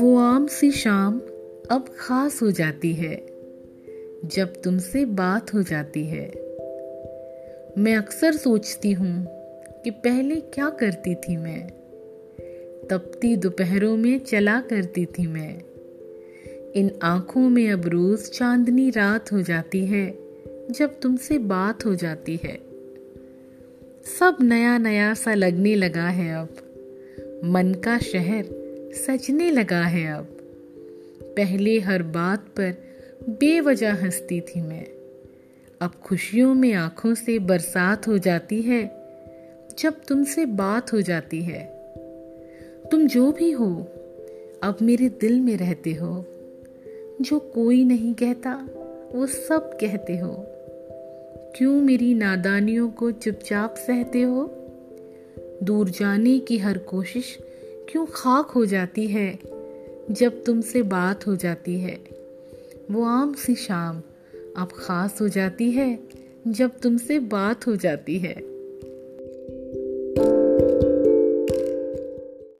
वो आम सी शाम अब खास हो जाती है, जब तुमसे बात हो जाती है। मैं अक्सर सोचती हूँ कि पहले क्या करती थी मैं। तपती दोपहरों में चला करती थी मैं। इन आँखों में अब रोज चांदनी रात हो जाती है, जब तुमसे बात हो जाती है। सब नया नया सा लगने लगा है अब। मन का शहर सजने लगा है अब। पहले हर बात पर बेवजह हंसती थी मैं। अब खुशियों में आँखों से बरसात हो जाती है, जब तुमसे बात हो जाती है। तुम जो भी हो, अब मेरे दिल में रहते हो। जो कोई नहीं कहता, वो सब कहते हो। क्यों मेरी नादानियों को चुपचाप सहते हो? दूर जाने की हर कोशिश क्यों खाक हो जाती है जब तुमसे बात हो जाती है? वो आम सी शाम अब खास हो जाती है जब तुमसे बात हो जाती है।